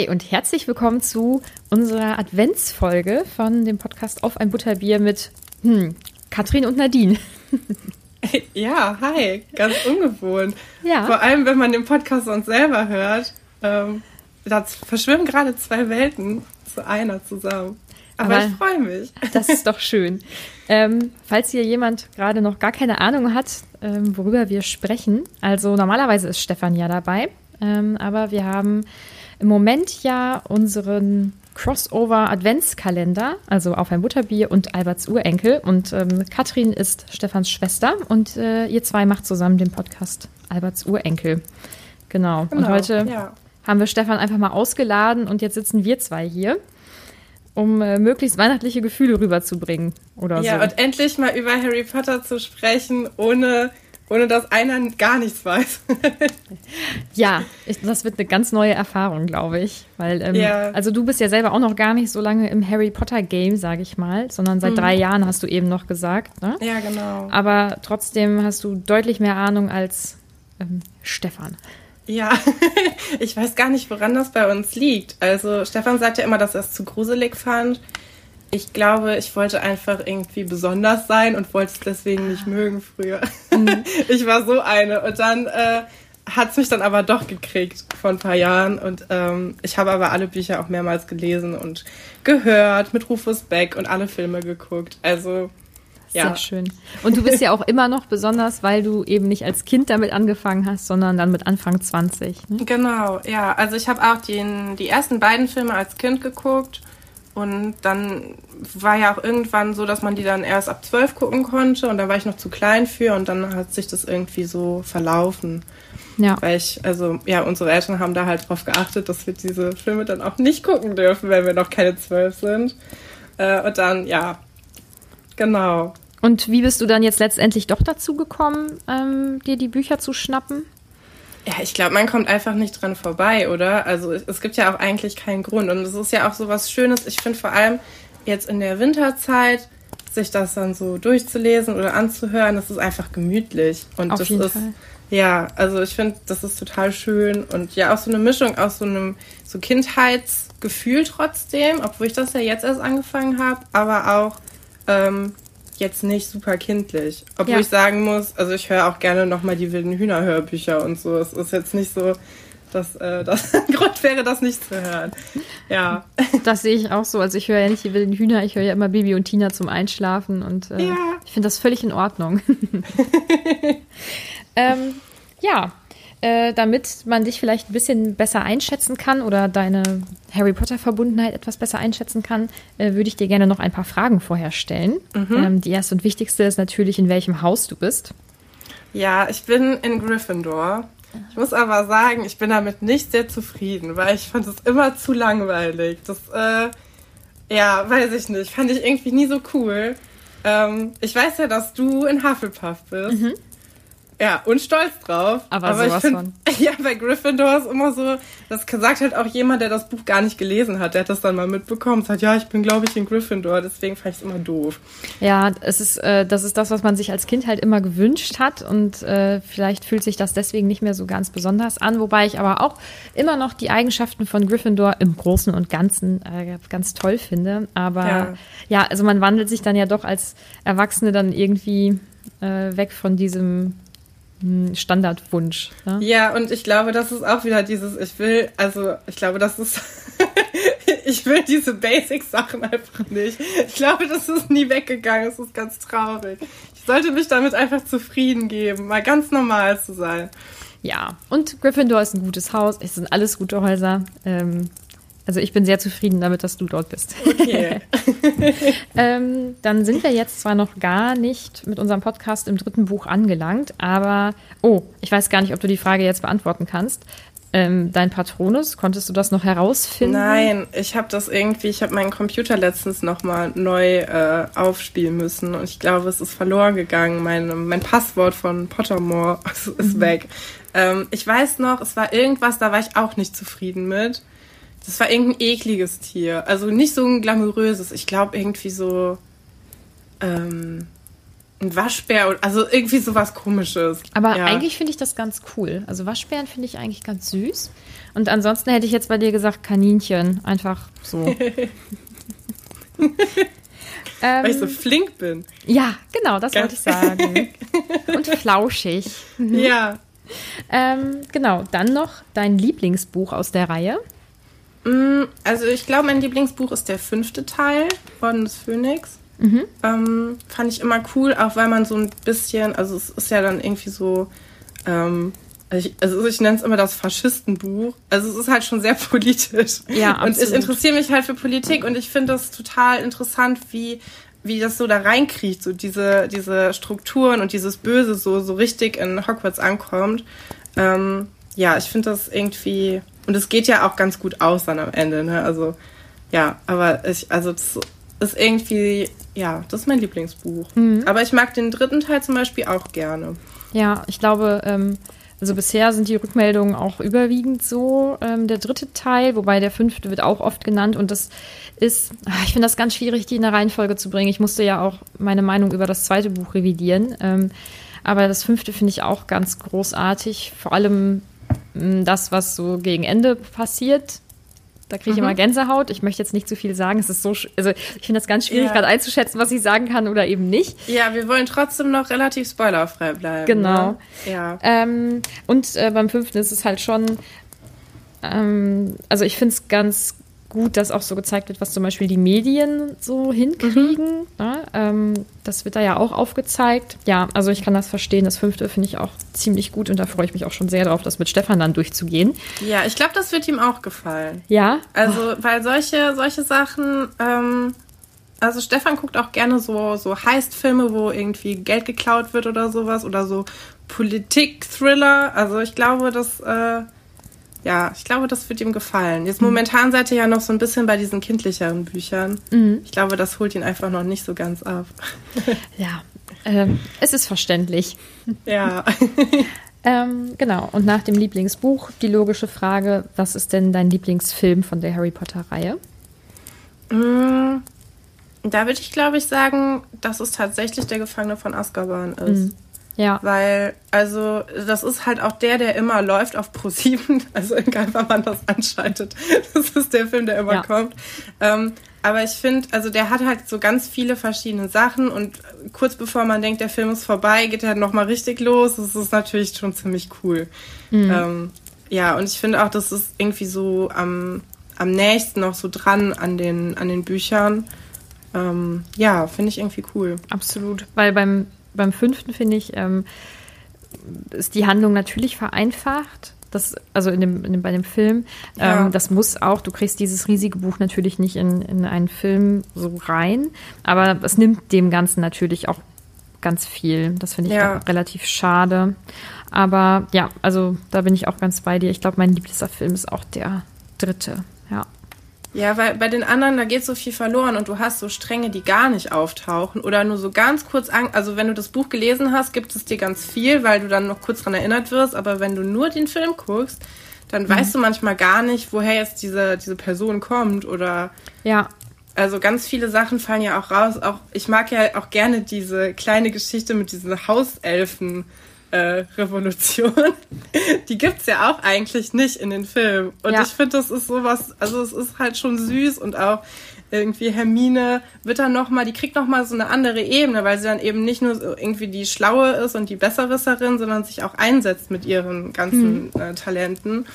Hi und herzlich willkommen zu unserer Adventsfolge von dem Podcast Auf ein Butterbier mit hm, Katrin und Nadine. Ja, hi, ganz ungewohnt. Ja. Vor allem, wenn man den Podcast sonst selber hört. Ähm, da verschwimmen gerade zwei Welten zu einer zusammen. Aber, Aber ich freue mich. Das ist doch schön. Ähm, falls hier jemand gerade noch gar keine Ahnung hat, ähm, worüber wir sprechen, also normalerweise ist Stefan ja dabei, ähm, aber wir haben im Moment ja unseren Crossover Adventskalender, also auf ein Butterbier und Alberts Urenkel. Und ähm, Katrin ist Stefans Schwester und äh, ihr zwei macht zusammen den Podcast Alberts Urenkel. Genau. genau und heute ja. haben wir Stefan einfach mal ausgeladen und jetzt sitzen wir zwei hier, um äh, möglichst weihnachtliche Gefühle rüberzubringen oder ja, so. und endlich mal über Harry Potter zu sprechen, ohne ohne dass einer gar nichts weiß. ja, ich, das wird eine ganz neue Erfahrung, glaube ich. Weil, ähm, ja. also du bist ja selber auch noch gar nicht so lange im Harry Potter Game, sage ich mal, sondern seit mhm. drei Jahren hast du eben noch gesagt. Ne? Ja, genau. Aber trotzdem hast du deutlich mehr Ahnung als ähm, Stefan. Ja, ich weiß gar nicht, woran das bei uns liegt. Also Stefan sagt ja immer, dass er es zu gruselig fand ich glaube, ich wollte einfach irgendwie besonders sein und wollte es deswegen nicht mögen früher. Mhm. Ich war so eine. Und dann äh, hat es mich dann aber doch gekriegt vor ein paar Jahren. Und ähm, ich habe aber alle Bücher auch mehrmals gelesen und gehört mit Rufus Beck und alle Filme geguckt. Also ja. Sehr schön. Und du bist ja auch immer noch besonders, weil du eben nicht als Kind damit angefangen hast, sondern dann mit Anfang 20. Ne? Genau, ja. Also ich habe auch den, die ersten beiden Filme als Kind geguckt und dann war ja auch irgendwann so, dass man die dann erst ab zwölf gucken konnte und da war ich noch zu klein für und dann hat sich das irgendwie so verlaufen. Ja. Weil ich, also ja, unsere Eltern haben da halt drauf geachtet, dass wir diese Filme dann auch nicht gucken dürfen, wenn wir noch keine zwölf sind. Äh, und dann, ja, genau. Und wie bist du dann jetzt letztendlich doch dazu gekommen, ähm, dir die Bücher zu schnappen? Ja, ich glaube, man kommt einfach nicht dran vorbei, oder? Also es gibt ja auch eigentlich keinen Grund. Und es ist ja auch so was Schönes. Ich finde vor allem jetzt in der Winterzeit, sich das dann so durchzulesen oder anzuhören, das ist einfach gemütlich. Und Auf das jeden ist, Fall. ja, also ich finde, das ist total schön. Und ja, auch so eine Mischung aus so einem so Kindheitsgefühl trotzdem, obwohl ich das ja jetzt erst angefangen habe, aber auch ähm, jetzt nicht super kindlich. Obwohl ja. ich sagen muss, also ich höre auch gerne nochmal die wilden Hühner-Hörbücher und so. Es ist jetzt nicht so, dass äh, das ein Grund wäre, das nicht zu hören. Ja. Das sehe ich auch so. Also ich höre ja nicht die wilden Hühner, ich höre ja immer Bibi und Tina zum Einschlafen und äh, ja. ich finde das völlig in Ordnung. ähm, ja, äh, damit man dich vielleicht ein bisschen besser einschätzen kann oder deine Harry Potter-Verbundenheit etwas besser einschätzen kann, äh, würde ich dir gerne noch ein paar Fragen vorher stellen. Mhm. Ähm, die erste und wichtigste ist natürlich, in welchem Haus du bist. Ja, ich bin in Gryffindor. Ich muss aber sagen, ich bin damit nicht sehr zufrieden, weil ich fand es immer zu langweilig. Das, äh, ja, weiß ich nicht. Fand ich irgendwie nie so cool. Ähm, ich weiß ja, dass du in Hufflepuff bist. Mhm. Ja, und stolz drauf. Aber, aber sowas find, von. Ja, bei Gryffindor ist immer so, das sagt halt auch jemand, der das Buch gar nicht gelesen hat. Der hat das dann mal mitbekommen. Sagt, ja, ich bin, glaube ich, in Gryffindor. Deswegen fand ich es immer doof. Ja, es ist, äh, das ist das, was man sich als Kind halt immer gewünscht hat. Und äh, vielleicht fühlt sich das deswegen nicht mehr so ganz besonders an. Wobei ich aber auch immer noch die Eigenschaften von Gryffindor im Großen und Ganzen äh, ganz toll finde. Aber ja. ja, also man wandelt sich dann ja doch als Erwachsene dann irgendwie äh, weg von diesem Standardwunsch. Ne? Ja, und ich glaube, das ist auch wieder dieses, ich will, also ich glaube, das ist, ich will diese Basic-Sachen einfach nicht. Ich glaube, das ist nie weggegangen, es ist ganz traurig. Ich sollte mich damit einfach zufrieden geben, mal ganz normal zu sein. Ja, und Gryffindor ist ein gutes Haus, es sind alles gute Häuser. Ähm, also ich bin sehr zufrieden damit, dass du dort bist. Okay. ähm, dann sind wir jetzt zwar noch gar nicht mit unserem Podcast im dritten Buch angelangt, aber oh, ich weiß gar nicht, ob du die Frage jetzt beantworten kannst. Ähm, dein Patronus, konntest du das noch herausfinden? Nein, ich habe das irgendwie, ich habe meinen Computer letztens nochmal neu äh, aufspielen müssen und ich glaube, es ist verloren gegangen. Mein, mein Passwort von Pottermore ist mhm. weg. Ähm, ich weiß noch, es war irgendwas, da war ich auch nicht zufrieden mit. Das war irgendein ekliges Tier. Also nicht so ein glamouröses. Ich glaube irgendwie so. Ähm, ein Waschbär, also irgendwie sowas komisches. Aber ja. eigentlich finde ich das ganz cool. Also Waschbären finde ich eigentlich ganz süß. Und ansonsten hätte ich jetzt bei dir gesagt Kaninchen. Einfach so. Weil ich so flink bin. Ja, genau, das wollte ich sagen. Und flauschig. Mhm. Ja. Ähm, genau, dann noch dein Lieblingsbuch aus der Reihe. Mm, also ich glaube, mein Lieblingsbuch ist der fünfte Teil, Orden des Phönix. Mhm. Ähm, fand ich immer cool, auch weil man so ein bisschen, also es ist ja dann irgendwie so, ähm, also ich, also ich nenne es immer das Faschistenbuch. Also es ist halt schon sehr politisch. Ja, absolut. Und ich interessiere mich halt für Politik und ich finde das total interessant, wie wie das so da reinkriegt, so diese, diese Strukturen und dieses Böse so, so richtig in Hogwarts ankommt. Ähm, ja, ich finde das irgendwie, und es geht ja auch ganz gut aus dann am Ende, ne? Also, ja, aber ich, also das ist irgendwie, ja, das ist mein Lieblingsbuch. Mhm. Aber ich mag den dritten Teil zum Beispiel auch gerne. Ja, ich glaube, ähm, also bisher sind die Rückmeldungen auch überwiegend so ähm, der dritte Teil, wobei der fünfte wird auch oft genannt und das ist, ach, ich finde das ganz schwierig, die in der Reihenfolge zu bringen. Ich musste ja auch meine Meinung über das zweite Buch revidieren. Ähm, aber das fünfte finde ich auch ganz großartig. Vor allem das, was so gegen Ende passiert. Da kriege ich mhm. immer Gänsehaut. Ich möchte jetzt nicht zu viel sagen. Es ist so, also ich finde das ganz schwierig, ja. gerade einzuschätzen, was ich sagen kann oder eben nicht. Ja, wir wollen trotzdem noch relativ spoilerfrei bleiben. Genau. Ne? Ja. Ähm, und äh, beim fünften ist es halt schon, ähm, also ich finde es ganz gut, dass auch so gezeigt wird, was zum Beispiel die Medien so hinkriegen. Mhm. Ne? Ähm, das wird da ja auch aufgezeigt. Ja, also ich kann das verstehen. Das fünfte finde ich auch ziemlich gut und da freue ich mich auch schon sehr drauf, das mit Stefan dann durchzugehen. Ja, ich glaube, das wird ihm auch gefallen. Ja. Also, weil solche, solche Sachen, ähm, also Stefan guckt auch gerne so, so Heist-Filme, wo irgendwie Geld geklaut wird oder sowas oder so Politik-Thriller. Also ich glaube, dass. Äh, ja, ich glaube, das wird ihm gefallen. Jetzt momentan seid ihr ja noch so ein bisschen bei diesen kindlicheren Büchern. Mhm. Ich glaube, das holt ihn einfach noch nicht so ganz ab. Ja, ähm, es ist verständlich. Ja. ähm, genau, und nach dem Lieblingsbuch die logische Frage, was ist denn dein Lieblingsfilm von der Harry Potter-Reihe? Mm, da würde ich, glaube ich, sagen, dass es tatsächlich der Gefangene von Azkaban ist. Ja. Weil, also, das ist halt auch der, der immer läuft auf Pro7, also egal, wann man das anschaltet. Das ist der Film, der immer ja. kommt. Ähm, aber ich finde, also der hat halt so ganz viele verschiedene Sachen und kurz bevor man denkt, der Film ist vorbei, geht er nochmal richtig los. Das ist natürlich schon ziemlich cool. Mhm. Ähm, ja, und ich finde auch, das ist irgendwie so am, am nächsten noch so dran an den, an den Büchern. Ähm, ja, finde ich irgendwie cool. Absolut, weil beim beim fünften finde ich, ähm, ist die Handlung natürlich vereinfacht. Das, also in dem, in dem, bei dem Film, ja. ähm, das muss auch, du kriegst dieses riesige Buch natürlich nicht in, in einen Film so rein, aber es nimmt dem Ganzen natürlich auch ganz viel. Das finde ich ja. relativ schade. Aber ja, also da bin ich auch ganz bei dir. Ich glaube, mein Lieblingsfilm ist auch der dritte. Ja. Weil bei den anderen, da geht so viel verloren und du hast so Stränge, die gar nicht auftauchen oder nur so ganz kurz an. Also wenn du das Buch gelesen hast, gibt es dir ganz viel, weil du dann noch kurz dran erinnert wirst. Aber wenn du nur den Film guckst, dann mhm. weißt du manchmal gar nicht, woher jetzt diese, diese Person kommt oder. Ja. Also ganz viele Sachen fallen ja auch raus. Auch ich mag ja auch gerne diese kleine Geschichte mit diesen Hauselfen äh, Revolution, die gibt's ja auch eigentlich nicht in den Filmen. Und ja. ich finde, das ist sowas, also es ist halt schon süß und auch irgendwie Hermine wird dann nochmal, die kriegt nochmal so eine andere Ebene, weil sie dann eben nicht nur so irgendwie die Schlaue ist und die Besserwisserin, sondern sich auch einsetzt mit ihren ganzen hm. äh, Talenten.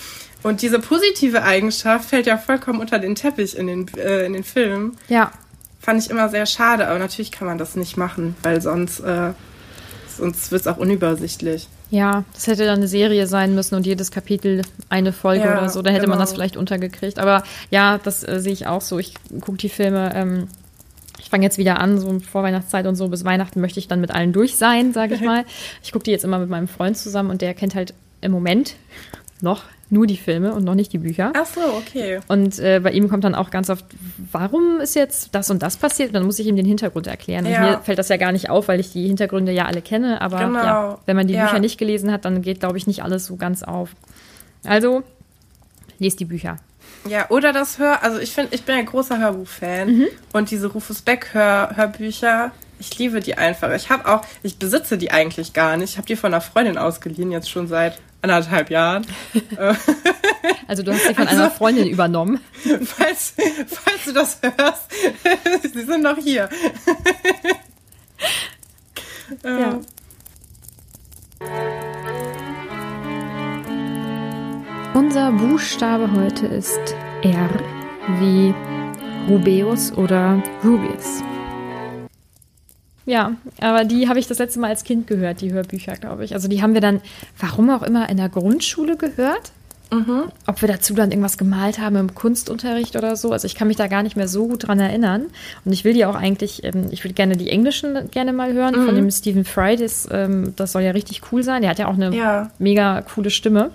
Und diese positive Eigenschaft fällt ja vollkommen unter den Teppich in den, äh, in den Filmen. Ja. Fand ich immer sehr schade, aber natürlich kann man das nicht machen, weil sonst äh, sonst wird es auch unübersichtlich. Ja, das hätte dann eine Serie sein müssen und jedes Kapitel eine Folge ja, oder so. Da hätte genau. man das vielleicht untergekriegt. Aber ja, das äh, sehe ich auch so. Ich gucke die Filme. Ähm, ich fange jetzt wieder an, so vor Weihnachtszeit und so. Bis Weihnachten möchte ich dann mit allen durch sein, sage ich mal. Ich gucke die jetzt immer mit meinem Freund zusammen und der kennt halt im Moment noch nur die Filme und noch nicht die Bücher. Ach so, okay. Und äh, bei ihm kommt dann auch ganz oft, warum ist jetzt das und das passiert? Und dann muss ich ihm den Hintergrund erklären. Ja. Und mir fällt das ja gar nicht auf, weil ich die Hintergründe ja alle kenne. Aber genau. ja, wenn man die ja. Bücher nicht gelesen hat, dann geht, glaube ich, nicht alles so ganz auf. Also, lest die Bücher. Ja, oder das Hör, also ich finde, ich bin ein großer Hörbuchfan mhm. und diese Rufus Beck Hör, Hörbücher, Ich liebe die einfach. Ich habe auch, ich besitze die eigentlich gar nicht. Ich habe die von einer Freundin ausgeliehen, jetzt schon seit anderthalb Jahren. also du hast sie von also, einer Freundin übernommen. Falls, falls du das hörst, sie sind noch hier. ja. Unser Buchstabe heute ist R wie Rubeus oder Rubius. Ja, aber die habe ich das letzte Mal als Kind gehört, die Hörbücher, glaube ich. Also die haben wir dann, warum auch immer, in der Grundschule gehört. Mhm. Ob wir dazu dann irgendwas gemalt haben im Kunstunterricht oder so. Also ich kann mich da gar nicht mehr so gut dran erinnern. Und ich will die auch eigentlich, ähm, ich würde gerne die englischen gerne mal hören mhm. von dem Stephen Fry. Das, ähm, das soll ja richtig cool sein. Der hat ja auch eine ja. mega coole Stimme.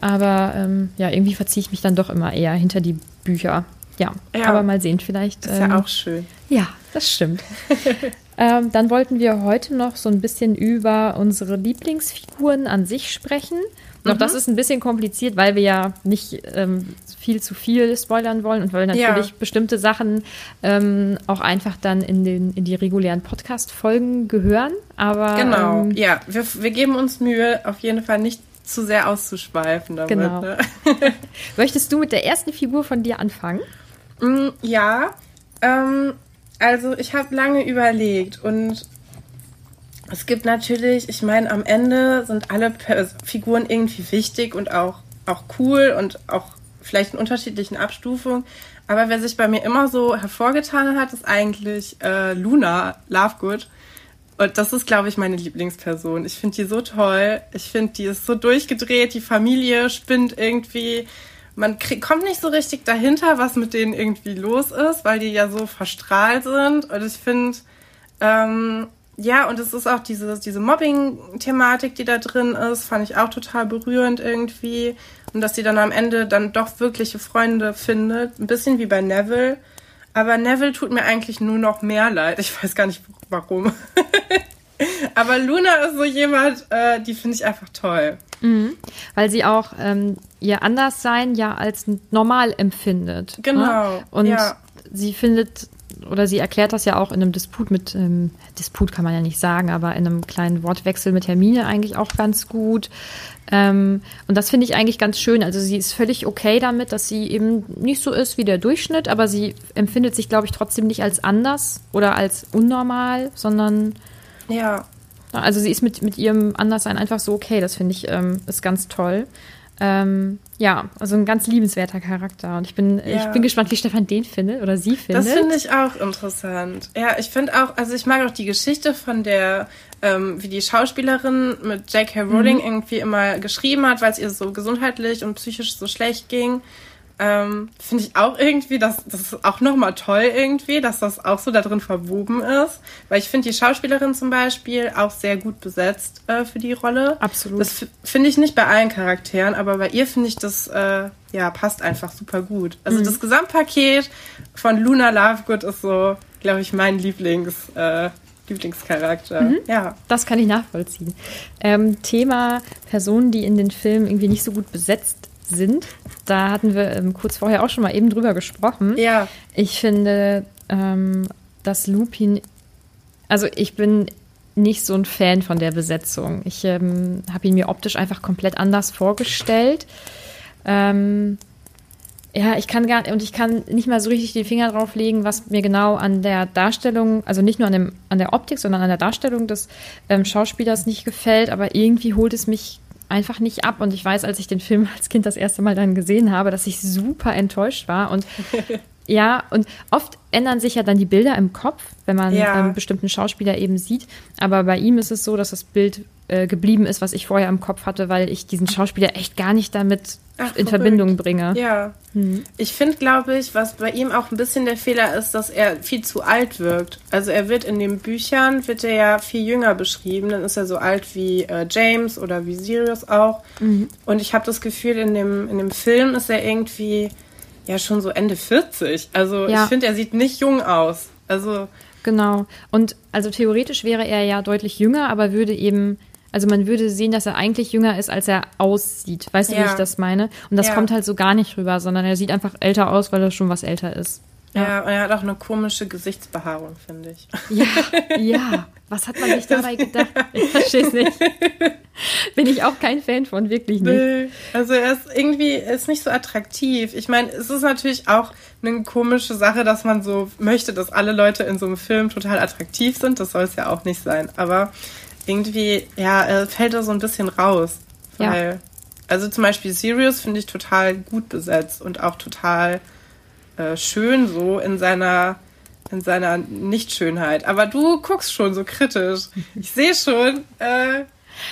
Aber ähm, ja, irgendwie verziehe ich mich dann doch immer eher hinter die Bücher. Ja, ja. aber mal sehen, vielleicht. Ist ja auch schön. Ja, das stimmt. ähm, dann wollten wir heute noch so ein bisschen über unsere Lieblingsfiguren an sich sprechen. Doch mhm. das ist ein bisschen kompliziert, weil wir ja nicht ähm, viel zu viel spoilern wollen und weil natürlich ja. bestimmte Sachen ähm, auch einfach dann in, den, in die regulären Podcast-Folgen gehören. Aber genau, ähm, ja, wir, wir geben uns Mühe, auf jeden Fall nicht zu sehr auszuschweifen damit. Genau. Ne? Möchtest du mit der ersten Figur von dir anfangen? Mm, ja, ähm, also ich habe lange überlegt und es gibt natürlich, ich meine, am Ende sind alle Figuren irgendwie wichtig und auch, auch cool und auch vielleicht in unterschiedlichen Abstufungen. Aber wer sich bei mir immer so hervorgetan hat, ist eigentlich äh, Luna Lovegood. Und das ist, glaube ich, meine Lieblingsperson. Ich finde die so toll. Ich finde, die ist so durchgedreht. Die Familie spinnt irgendwie. Man krieg, kommt nicht so richtig dahinter, was mit denen irgendwie los ist, weil die ja so verstrahlt sind. Und ich finde, ähm, ja, und es ist auch diese, diese Mobbing-Thematik, die da drin ist, fand ich auch total berührend irgendwie. Und dass sie dann am Ende dann doch wirkliche Freunde findet. Ein bisschen wie bei Neville. Aber Neville tut mir eigentlich nur noch mehr leid. Ich weiß gar nicht warum. Aber Luna ist so jemand, äh, die finde ich einfach toll. Mhm. Weil sie auch ähm, ihr Anderssein ja als normal empfindet. Ne? Genau. Ne? Und ja. sie findet oder sie erklärt das ja auch in einem Disput mit, ähm, Disput kann man ja nicht sagen, aber in einem kleinen Wortwechsel mit Hermine eigentlich auch ganz gut. Ähm, und das finde ich eigentlich ganz schön. Also sie ist völlig okay damit, dass sie eben nicht so ist wie der Durchschnitt, aber sie empfindet sich, glaube ich, trotzdem nicht als anders oder als unnormal, sondern ja. Also sie ist mit, mit ihrem Anderssein einfach so okay. Das finde ich ähm, ist ganz toll. Ähm, ja, also ein ganz liebenswerter Charakter. Und ich bin, ja. ich bin gespannt, wie Stefan den findet oder sie findet. Das finde ich auch interessant. Ja, ich finde auch, also ich mag auch die Geschichte von der, ähm, wie die Schauspielerin mit J.K. Rowling mhm. irgendwie immer geschrieben hat, weil es ihr so gesundheitlich und psychisch so schlecht ging. Ähm, Finde ich auch irgendwie, dass das ist auch nochmal toll irgendwie, dass das auch so da drin verwoben ist. Weil ich finde die Schauspielerin zum Beispiel auch sehr gut besetzt äh, für die Rolle. Absolut. Das finde ich nicht bei allen Charakteren, aber bei ihr finde ich das, äh, ja, passt einfach super gut. Also mhm. das Gesamtpaket von Luna Lovegood ist so, glaube ich, mein Lieblings, äh, Lieblingscharakter. Mhm. Ja. Das kann ich nachvollziehen. Ähm, Thema Personen, die in den Filmen irgendwie nicht so gut besetzt sind. Da hatten wir ähm, kurz vorher auch schon mal eben drüber gesprochen. Ja. Ich finde, ähm, dass Lupin, also ich bin nicht so ein Fan von der Besetzung. Ich ähm, habe ihn mir optisch einfach komplett anders vorgestellt. Ähm, ja, ich kann gar und ich kann nicht mal so richtig den Finger drauf legen, was mir genau an der Darstellung, also nicht nur an, dem, an der Optik, sondern an der Darstellung des ähm, Schauspielers nicht gefällt, aber irgendwie holt es mich einfach nicht ab. Und ich weiß, als ich den Film als Kind das erste Mal dann gesehen habe, dass ich super enttäuscht war. Und ja, und oft ändern sich ja dann die Bilder im Kopf, wenn man ja. einen bestimmten Schauspieler eben sieht. Aber bei ihm ist es so, dass das Bild äh, geblieben ist, was ich vorher im Kopf hatte, weil ich diesen Schauspieler echt gar nicht damit Ach, in. Verbindung bringe. Ja. Hm. Ich finde, glaube ich, was bei ihm auch ein bisschen der Fehler ist, dass er viel zu alt wirkt. Also er wird in den Büchern, wird er ja viel jünger beschrieben. Dann ist er so alt wie äh, James oder wie Sirius auch. Mhm. Und ich habe das Gefühl, in dem, in dem Film ist er irgendwie ja schon so Ende 40. Also ja. ich finde, er sieht nicht jung aus. Also Genau. Und also theoretisch wäre er ja deutlich jünger, aber würde eben also man würde sehen, dass er eigentlich jünger ist, als er aussieht. Weißt du, ja. wie ich das meine? Und das ja. kommt halt so gar nicht rüber, sondern er sieht einfach älter aus, weil er schon was älter ist. Ja, und er hat auch eine komische Gesichtsbehaarung, finde ich. Ja, ja. Was hat man sich dabei gedacht? Ich verstehe es nicht. Bin ich auch kein Fan von, wirklich nicht. Also er ist irgendwie ist nicht so attraktiv. Ich meine, es ist natürlich auch eine komische Sache, dass man so möchte, dass alle Leute in so einem Film total attraktiv sind. Das soll es ja auch nicht sein. Aber irgendwie, ja, fällt da so ein bisschen raus. Weil, ja. also zum Beispiel Sirius finde ich total gut besetzt und auch total äh, schön so in seiner in seiner Nichtschönheit. Aber du guckst schon so kritisch. Ich sehe schon, äh,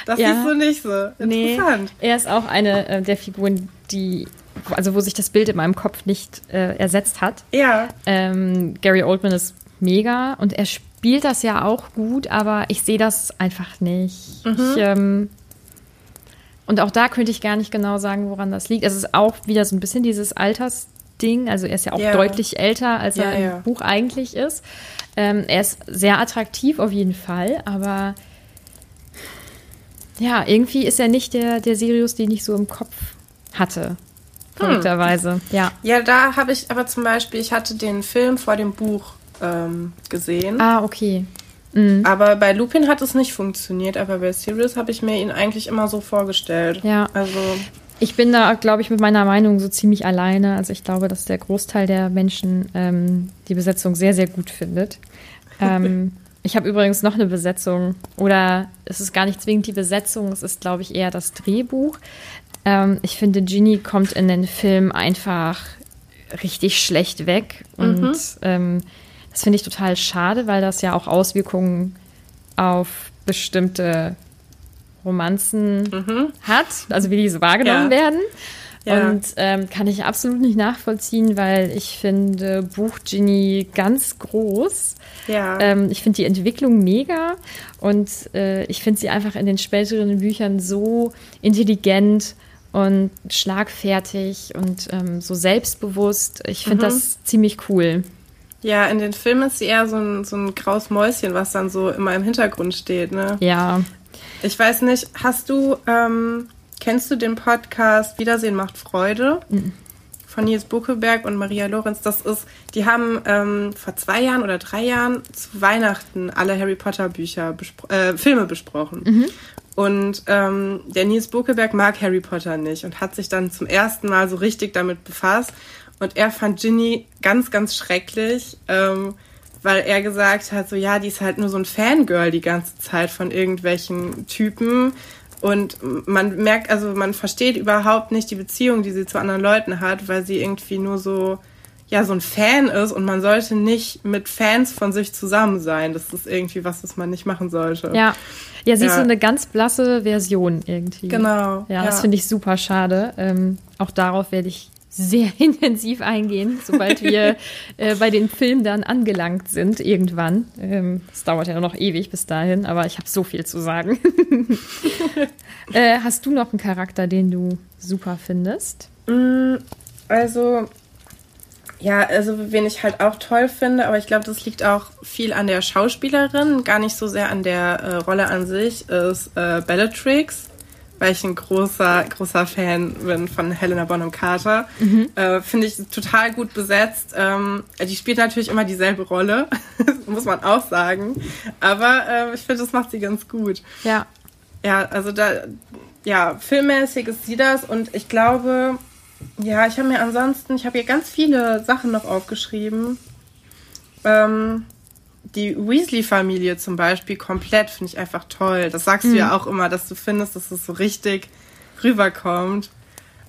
das ja, siehst du nicht so. Interessant. Nee, er ist auch eine äh, der Figuren, die also wo sich das Bild in meinem Kopf nicht äh, ersetzt hat. Ja. Ähm, Gary Oldman ist mega und er spielt das ja auch gut, aber ich sehe das einfach nicht. Mhm. Ich, ähm, und auch da könnte ich gar nicht genau sagen, woran das liegt. Es ist auch wieder so ein bisschen dieses Altersding. Also er ist ja auch ja. deutlich älter, als ja, er im ja. Buch eigentlich ist. Ähm, er ist sehr attraktiv auf jeden Fall, aber ja, irgendwie ist er nicht der, der Sirius, den ich so im Kopf hatte. Verrückterweise, hm. ja. Ja, da habe ich aber zum Beispiel, ich hatte den Film vor dem Buch ähm, gesehen. Ah, okay. Mhm. Aber bei Lupin hat es nicht funktioniert, aber bei Sirius habe ich mir ihn eigentlich immer so vorgestellt. Ja. Also. Ich bin da, glaube ich, mit meiner Meinung so ziemlich alleine. Also ich glaube, dass der Großteil der Menschen ähm, die Besetzung sehr, sehr gut findet. Ähm, ich habe übrigens noch eine Besetzung, oder es ist gar nicht zwingend die Besetzung, es ist, glaube ich, eher das Drehbuch. Ähm, ich finde, Ginny kommt in den Film einfach richtig schlecht weg. Und mhm. Das finde ich total schade, weil das ja auch Auswirkungen auf bestimmte Romanzen mhm. hat, also wie diese wahrgenommen ja. werden. Ja. Und ähm, kann ich absolut nicht nachvollziehen, weil ich finde Buch Ginny ganz groß. Ja. Ähm, ich finde die Entwicklung mega und äh, ich finde sie einfach in den späteren Büchern so intelligent und schlagfertig und ähm, so selbstbewusst. Ich finde mhm. das ziemlich cool. Ja, in den Filmen ist sie eher so ein, so ein graues Mäuschen, was dann so immer im Hintergrund steht, ne? Ja. Ich weiß nicht, hast du, ähm, kennst du den Podcast Wiedersehen macht Freude? Mhm. Von Nils Buckeberg und Maria Lorenz. Das ist, die haben ähm, vor zwei Jahren oder drei Jahren zu Weihnachten alle Harry Potter Bücher, bespro äh, Filme besprochen. Mhm. Und ähm, der Nils Buckeberg mag Harry Potter nicht und hat sich dann zum ersten Mal so richtig damit befasst. Und er fand Ginny ganz, ganz schrecklich, ähm, weil er gesagt hat, so ja, die ist halt nur so ein Fangirl die ganze Zeit von irgendwelchen Typen. Und man merkt, also man versteht überhaupt nicht die Beziehung, die sie zu anderen Leuten hat, weil sie irgendwie nur so, ja, so ein Fan ist und man sollte nicht mit Fans von sich zusammen sein. Das ist irgendwie was, was man nicht machen sollte. Ja. Ja, sie ja. ist so eine ganz blasse Version irgendwie. Genau. Ja, ja. das finde ich super schade. Ähm, auch darauf werde ich sehr intensiv eingehen, sobald wir äh, bei den Filmen dann angelangt sind, irgendwann. Es ähm, dauert ja noch ewig bis dahin, aber ich habe so viel zu sagen. äh, hast du noch einen Charakter, den du super findest? Mm, also, ja, also wen ich halt auch toll finde, aber ich glaube, das liegt auch viel an der Schauspielerin, gar nicht so sehr an der äh, Rolle an sich, ist äh, Bellatrix, weil ich ein großer, großer Fan bin von Helena Bonham Carter. Mhm. Äh, finde ich total gut besetzt. Ähm, die spielt natürlich immer dieselbe Rolle, muss man auch sagen. Aber äh, ich finde, das macht sie ganz gut. Ja. Ja, also da, ja, filmmäßig ist sie das und ich glaube, ja, ich habe mir ansonsten, ich habe hier ganz viele Sachen noch aufgeschrieben. Ähm, die Weasley-Familie zum Beispiel komplett finde ich einfach toll. Das sagst mhm. du ja auch immer, dass du findest, dass es so richtig rüberkommt.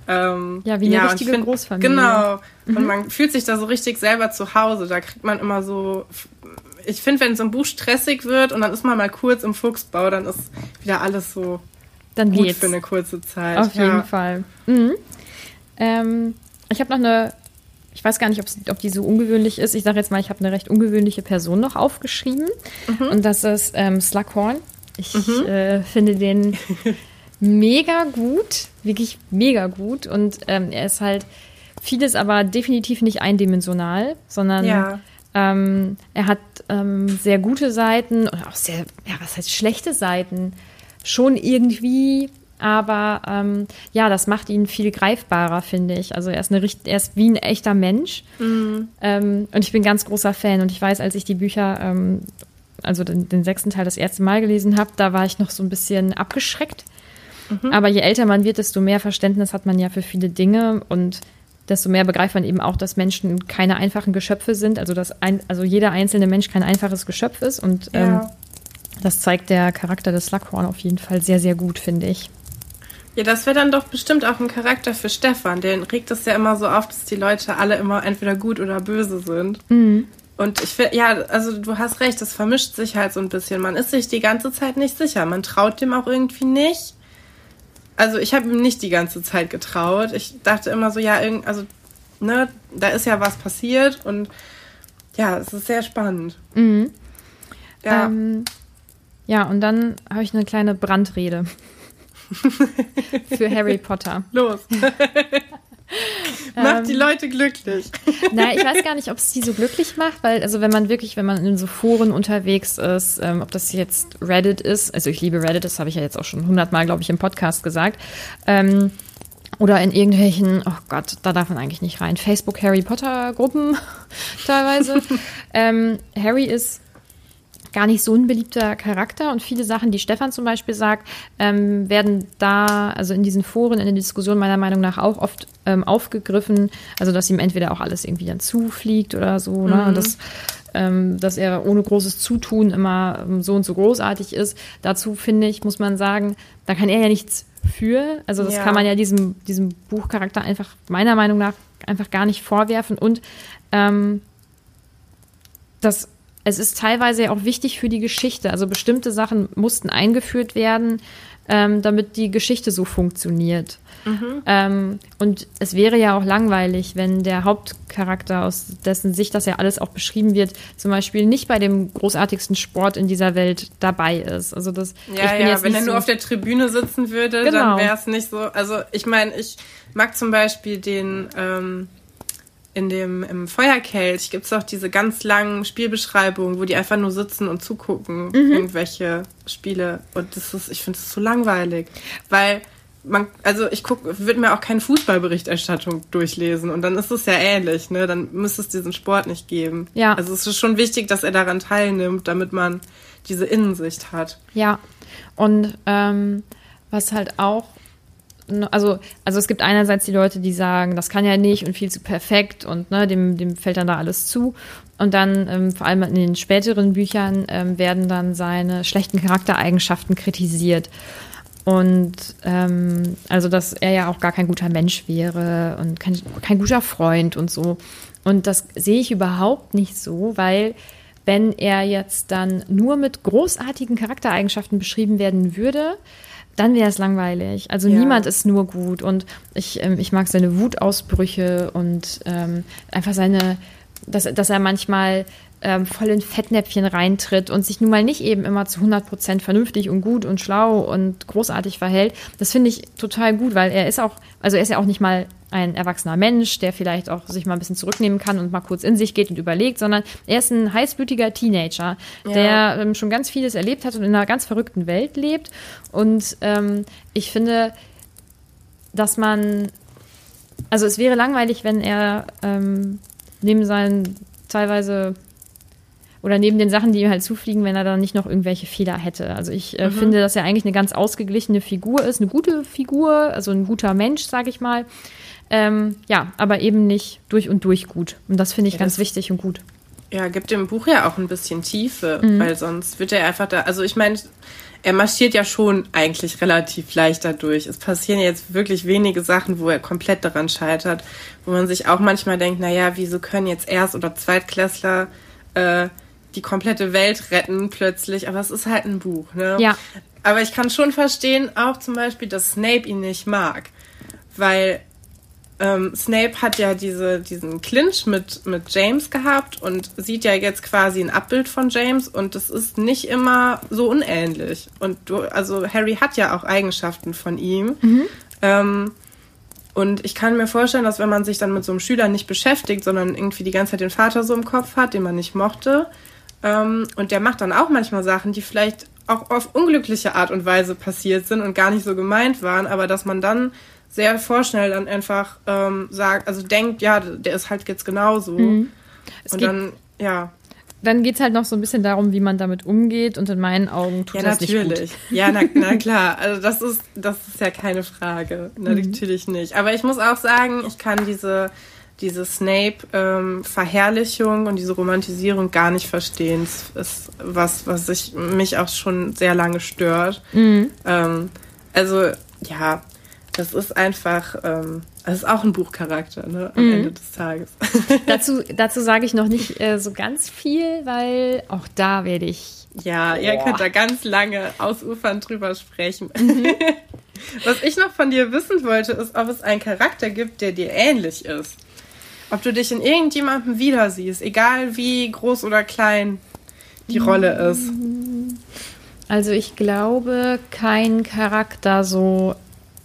Ähm, ja, wie eine ja, richtige find, Großfamilie. Genau. Mhm. Und man fühlt sich da so richtig selber zu Hause. Da kriegt man immer so. Ich finde, wenn so ein Buch stressig wird und dann ist man mal kurz im Fuchsbau, dann ist wieder alles so dann gut geht's. für eine kurze Zeit. Auf ja. jeden Fall. Mhm. Ähm, ich habe noch eine, ich weiß gar nicht, ob die so ungewöhnlich ist. Ich sage jetzt mal, ich habe eine recht ungewöhnliche Person noch aufgeschrieben. Mhm. Und das ist ähm, Slughorn. Ich mhm. äh, finde den mega gut, wirklich mega gut. Und ähm, er ist halt vieles aber definitiv nicht eindimensional, sondern ja. ähm, er hat ähm, sehr gute Seiten und auch sehr, ja, was heißt schlechte Seiten. Schon irgendwie aber ähm, ja, das macht ihn viel greifbarer, finde ich. Also er ist, eine, er ist wie ein echter Mensch. Mhm. Ähm, und ich bin ganz großer Fan. Und ich weiß, als ich die Bücher, ähm, also den, den, sechsten Teil das erste Mal gelesen habe, da war ich noch so ein bisschen abgeschreckt. Mhm. Aber je älter man wird, desto mehr Verständnis hat man ja für viele Dinge und desto mehr begreift man eben auch, dass Menschen keine einfachen Geschöpfe sind, also dass ein, also jeder einzelne Mensch kein einfaches Geschöpf ist und ja. ähm, das zeigt der Charakter des Slughorn auf jeden Fall sehr, sehr gut, finde ich. Ja, das wäre dann doch bestimmt auch ein Charakter für Stefan. Den regt es ja immer so auf, dass die Leute alle immer entweder gut oder böse sind. Mhm. Und ich finde, ja, also du hast recht, das vermischt sich halt so ein bisschen. Man ist sich die ganze Zeit nicht sicher. Man traut dem auch irgendwie nicht. Also ich habe ihm nicht die ganze Zeit getraut. Ich dachte immer so, ja, irgend, also, ne, da ist ja was passiert und ja, es ist sehr spannend. Mhm. Ja. Ähm, ja, und dann habe ich eine kleine Brandrede für Harry Potter. Los. macht die ähm, Leute glücklich. Na, ich weiß gar nicht, ob es die so glücklich macht, weil, also wenn man wirklich, wenn man in so Foren unterwegs ist, ähm, ob das jetzt Reddit ist, also ich liebe Reddit, das habe ich ja jetzt auch schon hundertmal, glaube ich, im Podcast gesagt, ähm, oder in irgendwelchen, oh Gott, da darf man eigentlich nicht rein, Facebook Harry Potter Gruppen teilweise. ähm, Harry ist gar nicht so ein beliebter Charakter und viele Sachen, die Stefan zum Beispiel sagt, ähm, werden da, also in diesen Foren, in der Diskussion meiner Meinung nach auch oft ähm, aufgegriffen, also dass ihm entweder auch alles irgendwie dann zufliegt oder so, ne? Mhm. Das, ähm, dass er ohne großes Zutun immer ähm, so und so großartig ist. Dazu finde ich, muss man sagen, da kann er ja nichts für. Also das ja. kann man ja diesem, diesem Buchcharakter einfach meiner Meinung nach einfach gar nicht vorwerfen und ähm, das es ist teilweise auch wichtig für die Geschichte. Also bestimmte Sachen mussten eingeführt werden, ähm, damit die Geschichte so funktioniert. Mhm. Ähm, und es wäre ja auch langweilig, wenn der Hauptcharakter, aus dessen Sicht das ja alles auch beschrieben wird, zum Beispiel nicht bei dem großartigsten Sport in dieser Welt dabei ist. Also das. Ja, ja, wenn er so nur auf der Tribüne sitzen würde, genau. dann wäre es nicht so. Also ich meine, ich mag zum Beispiel den. Ähm in dem im Feuerkelch gibt es auch diese ganz langen Spielbeschreibungen, wo die einfach nur sitzen und zugucken, mhm. irgendwelche Spiele. Und das ist, ich finde es zu langweilig. Weil man, also ich gucke, würde mir auch keine Fußballberichterstattung durchlesen und dann ist es ja ähnlich, ne? Dann müsste es diesen Sport nicht geben. Ja. Also es ist schon wichtig, dass er daran teilnimmt, damit man diese Innensicht hat. Ja. Und ähm, was halt auch also, also es gibt einerseits die Leute, die sagen, das kann ja nicht und viel zu perfekt und ne, dem, dem fällt dann da alles zu. Und dann, ähm, vor allem in den späteren Büchern, ähm, werden dann seine schlechten Charaktereigenschaften kritisiert. Und ähm, also, dass er ja auch gar kein guter Mensch wäre und kein, kein guter Freund und so. Und das sehe ich überhaupt nicht so, weil wenn er jetzt dann nur mit großartigen Charaktereigenschaften beschrieben werden würde, dann wäre es langweilig. Also ja. niemand ist nur gut und ich, ähm, ich mag seine Wutausbrüche und ähm, einfach seine, dass, dass er manchmal ähm, voll in Fettnäpfchen reintritt und sich nun mal nicht eben immer zu 100 Prozent vernünftig und gut und schlau und großartig verhält. Das finde ich total gut, weil er ist auch, also er ist ja auch nicht mal ein erwachsener Mensch, der vielleicht auch sich mal ein bisschen zurücknehmen kann und mal kurz in sich geht und überlegt, sondern er ist ein heißblütiger Teenager, ja. der ähm, schon ganz vieles erlebt hat und in einer ganz verrückten Welt lebt. Und ähm, ich finde, dass man, also es wäre langweilig, wenn er ähm, neben seinen teilweise oder neben den Sachen, die ihm halt zufliegen, wenn er dann nicht noch irgendwelche Fehler hätte. Also ich äh, mhm. finde, dass er eigentlich eine ganz ausgeglichene Figur ist, eine gute Figur, also ein guter Mensch, sage ich mal. Ähm, ja, aber eben nicht durch und durch gut. Und das finde ich ja, ganz wichtig und gut. Ja, gibt dem Buch ja auch ein bisschen Tiefe, mhm. weil sonst wird er einfach da. Also ich meine, er marschiert ja schon eigentlich relativ leicht dadurch. Es passieren jetzt wirklich wenige Sachen, wo er komplett daran scheitert, wo man sich auch manchmal denkt, naja, wieso können jetzt Erst- oder Zweitklässler äh, die komplette Welt retten plötzlich, aber es ist halt ein Buch, ne? Ja. Aber ich kann schon verstehen, auch zum Beispiel, dass Snape ihn nicht mag. Weil ähm, Snape hat ja diese, diesen Clinch mit, mit James gehabt und sieht ja jetzt quasi ein Abbild von James und das ist nicht immer so unähnlich. Und du, also Harry hat ja auch Eigenschaften von ihm. Mhm. Ähm, und ich kann mir vorstellen, dass wenn man sich dann mit so einem Schüler nicht beschäftigt, sondern irgendwie die ganze Zeit den Vater so im Kopf hat, den man nicht mochte, ähm, und der macht dann auch manchmal Sachen, die vielleicht auch auf unglückliche Art und Weise passiert sind und gar nicht so gemeint waren, aber dass man dann sehr vorschnell dann einfach ähm, sagt, also denkt, ja, der ist halt jetzt genauso. Mhm. und dann, ja. Dann geht es halt noch so ein bisschen darum, wie man damit umgeht und in meinen Augen tut ja, das natürlich. nicht gut. Ja, na, na klar, also das ist, das ist ja keine Frage. Na, mhm. Natürlich nicht. Aber ich muss auch sagen, ich kann diese diese Snape-Verherrlichung ähm, und diese Romantisierung gar nicht verstehen. Das ist was, was ich, mich auch schon sehr lange stört. Mhm. Ähm, also, ja, das ist einfach, ähm, das ist auch ein Buchcharakter, ne, am mhm. Ende des Tages. dazu dazu sage ich noch nicht äh, so ganz viel, weil auch da werde ich. Ja, ihr könnt da ganz lange ausufern drüber sprechen. Mhm. Was ich noch von dir wissen wollte, ist, ob es einen Charakter gibt, der dir ähnlich ist. Ob du dich in irgendjemandem wieder siehst, egal wie groß oder klein die Rolle ist. Also ich glaube, kein Charakter so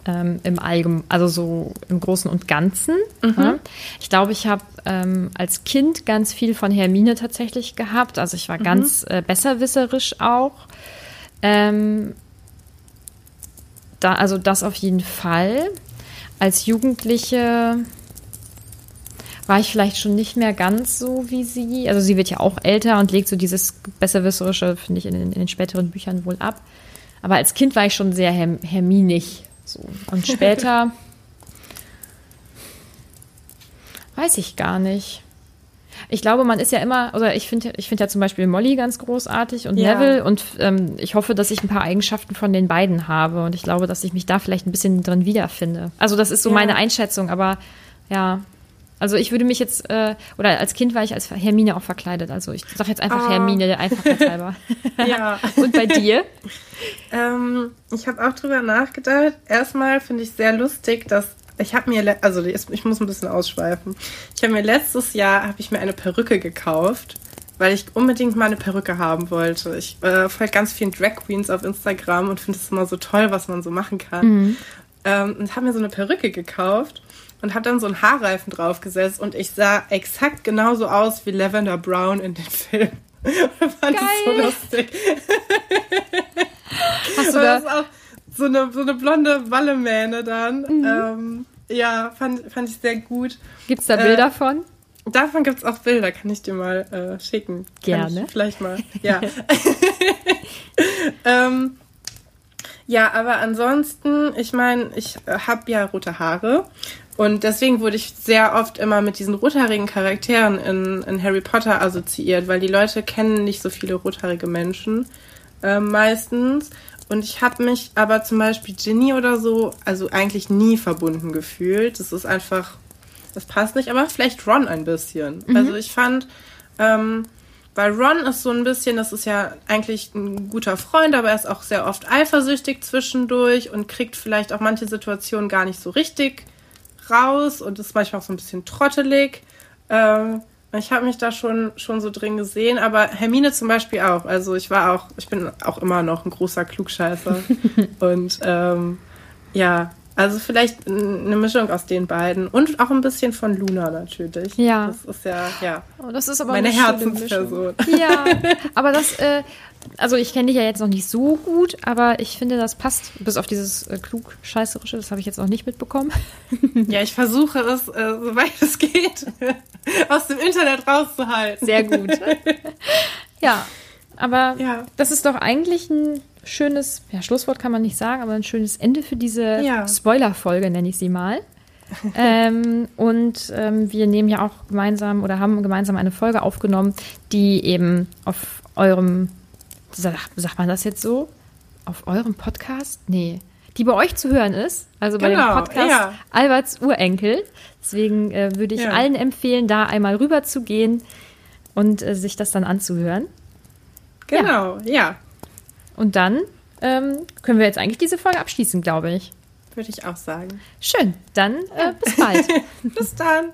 ähm, im Allgemeinen, also so im Großen und Ganzen. Mhm. Ja. Ich glaube, ich habe ähm, als Kind ganz viel von Hermine tatsächlich gehabt. Also ich war mhm. ganz äh, besserwisserisch auch. Ähm, da, also das auf jeden Fall. Als Jugendliche war ich vielleicht schon nicht mehr ganz so wie sie. Also sie wird ja auch älter und legt so dieses Besserwisserische, finde ich, in den, in den, späteren Büchern wohl ab. Aber als Kind war ich schon sehr herm herminig. So. Und später weiß ich gar nicht. Ich glaube, man ist ja immer, oder ich finde ich finde ja zum Beispiel Molly ganz großartig und ja. Neville und ähm, ich hoffe, dass ich ein paar Eigenschaften von den beiden habe und ich glaube, dass ich mich da vielleicht ein bisschen drin wiederfinde. Also das ist so ja. meine Einschätzung, aber ja, also ich würde mich jetzt, äh, oder als Kind war ich als Hermine auch verkleidet. Also ich sage jetzt einfach oh. Hermine, der Einfachheitshalber. ja. Und bei dir? Ähm, ich habe auch drüber nachgedacht. Erstmal finde ich sehr lustig, dass ich habe mir, also ich muss ein bisschen ausschweifen. Ich habe mir letztes Jahr, habe ich mir eine Perücke gekauft, weil ich unbedingt mal eine Perücke haben wollte. Ich äh, folge ganz vielen Drag Queens auf Instagram und finde es immer so toll, was man so machen kann. Mhm. Ähm, und habe mir so eine Perücke gekauft und habe dann so einen Haarreifen draufgesetzt und ich sah exakt genauso aus wie Lavender Brown in dem Film. fand Geil. es so lustig. Hast du da? Das auch so eine, so eine blonde Wallemähne dann. Mhm. Ähm, ja, fand, fand ich sehr gut. Gibt es da Bilder äh, von? Davon gibt es auch Bilder, kann ich dir mal äh, schicken. Gerne. vielleicht mal, ja. ähm, ja, aber ansonsten, ich meine, ich habe ja rote Haare und deswegen wurde ich sehr oft immer mit diesen rothaarigen Charakteren in, in Harry Potter assoziiert, weil die Leute kennen nicht so viele rothaarige Menschen äh, meistens. Und ich habe mich aber zum Beispiel Ginny oder so, also eigentlich nie verbunden gefühlt. Das ist einfach, das passt nicht, aber vielleicht Ron ein bisschen. Mhm. Also ich fand, ähm, weil Ron ist so ein bisschen, das ist ja eigentlich ein guter Freund, aber er ist auch sehr oft eifersüchtig zwischendurch und kriegt vielleicht auch manche Situationen gar nicht so richtig raus und ist manchmal auch so ein bisschen trottelig. Ähm, ich habe mich da schon, schon so drin gesehen, aber Hermine zum Beispiel auch. Also ich war auch, ich bin auch immer noch ein großer Klugscheißer. und ähm, ja, also vielleicht eine Mischung aus den beiden und auch ein bisschen von Luna natürlich. Ja. Das ist ja, ja. Oh, das ist aber meine Herzensperson. Ja, aber das, äh, also ich kenne dich ja jetzt noch nicht so gut, aber ich finde, das passt, bis auf dieses äh, klug-scheißerische, das habe ich jetzt noch nicht mitbekommen. ja, ich versuche es, äh, soweit es geht, aus dem Internet rauszuhalten. Sehr gut. ja, aber ja. das ist doch eigentlich ein schönes, ja, Schlusswort kann man nicht sagen, aber ein schönes Ende für diese ja. Spoiler-Folge, nenne ich sie mal. ähm, und ähm, wir nehmen ja auch gemeinsam oder haben gemeinsam eine Folge aufgenommen, die eben auf eurem, sagt man das jetzt so? Auf eurem Podcast? Nee. Die bei euch zu hören ist, also bei genau, dem Podcast ja. Alberts Urenkel. Deswegen äh, würde ich ja. allen empfehlen, da einmal rüber zu gehen und äh, sich das dann anzuhören. Genau, ja. ja. Und dann ähm, können wir jetzt eigentlich diese Folge abschließen, glaube ich. Würde ich auch sagen. Schön, dann äh, bis bald. bis dann.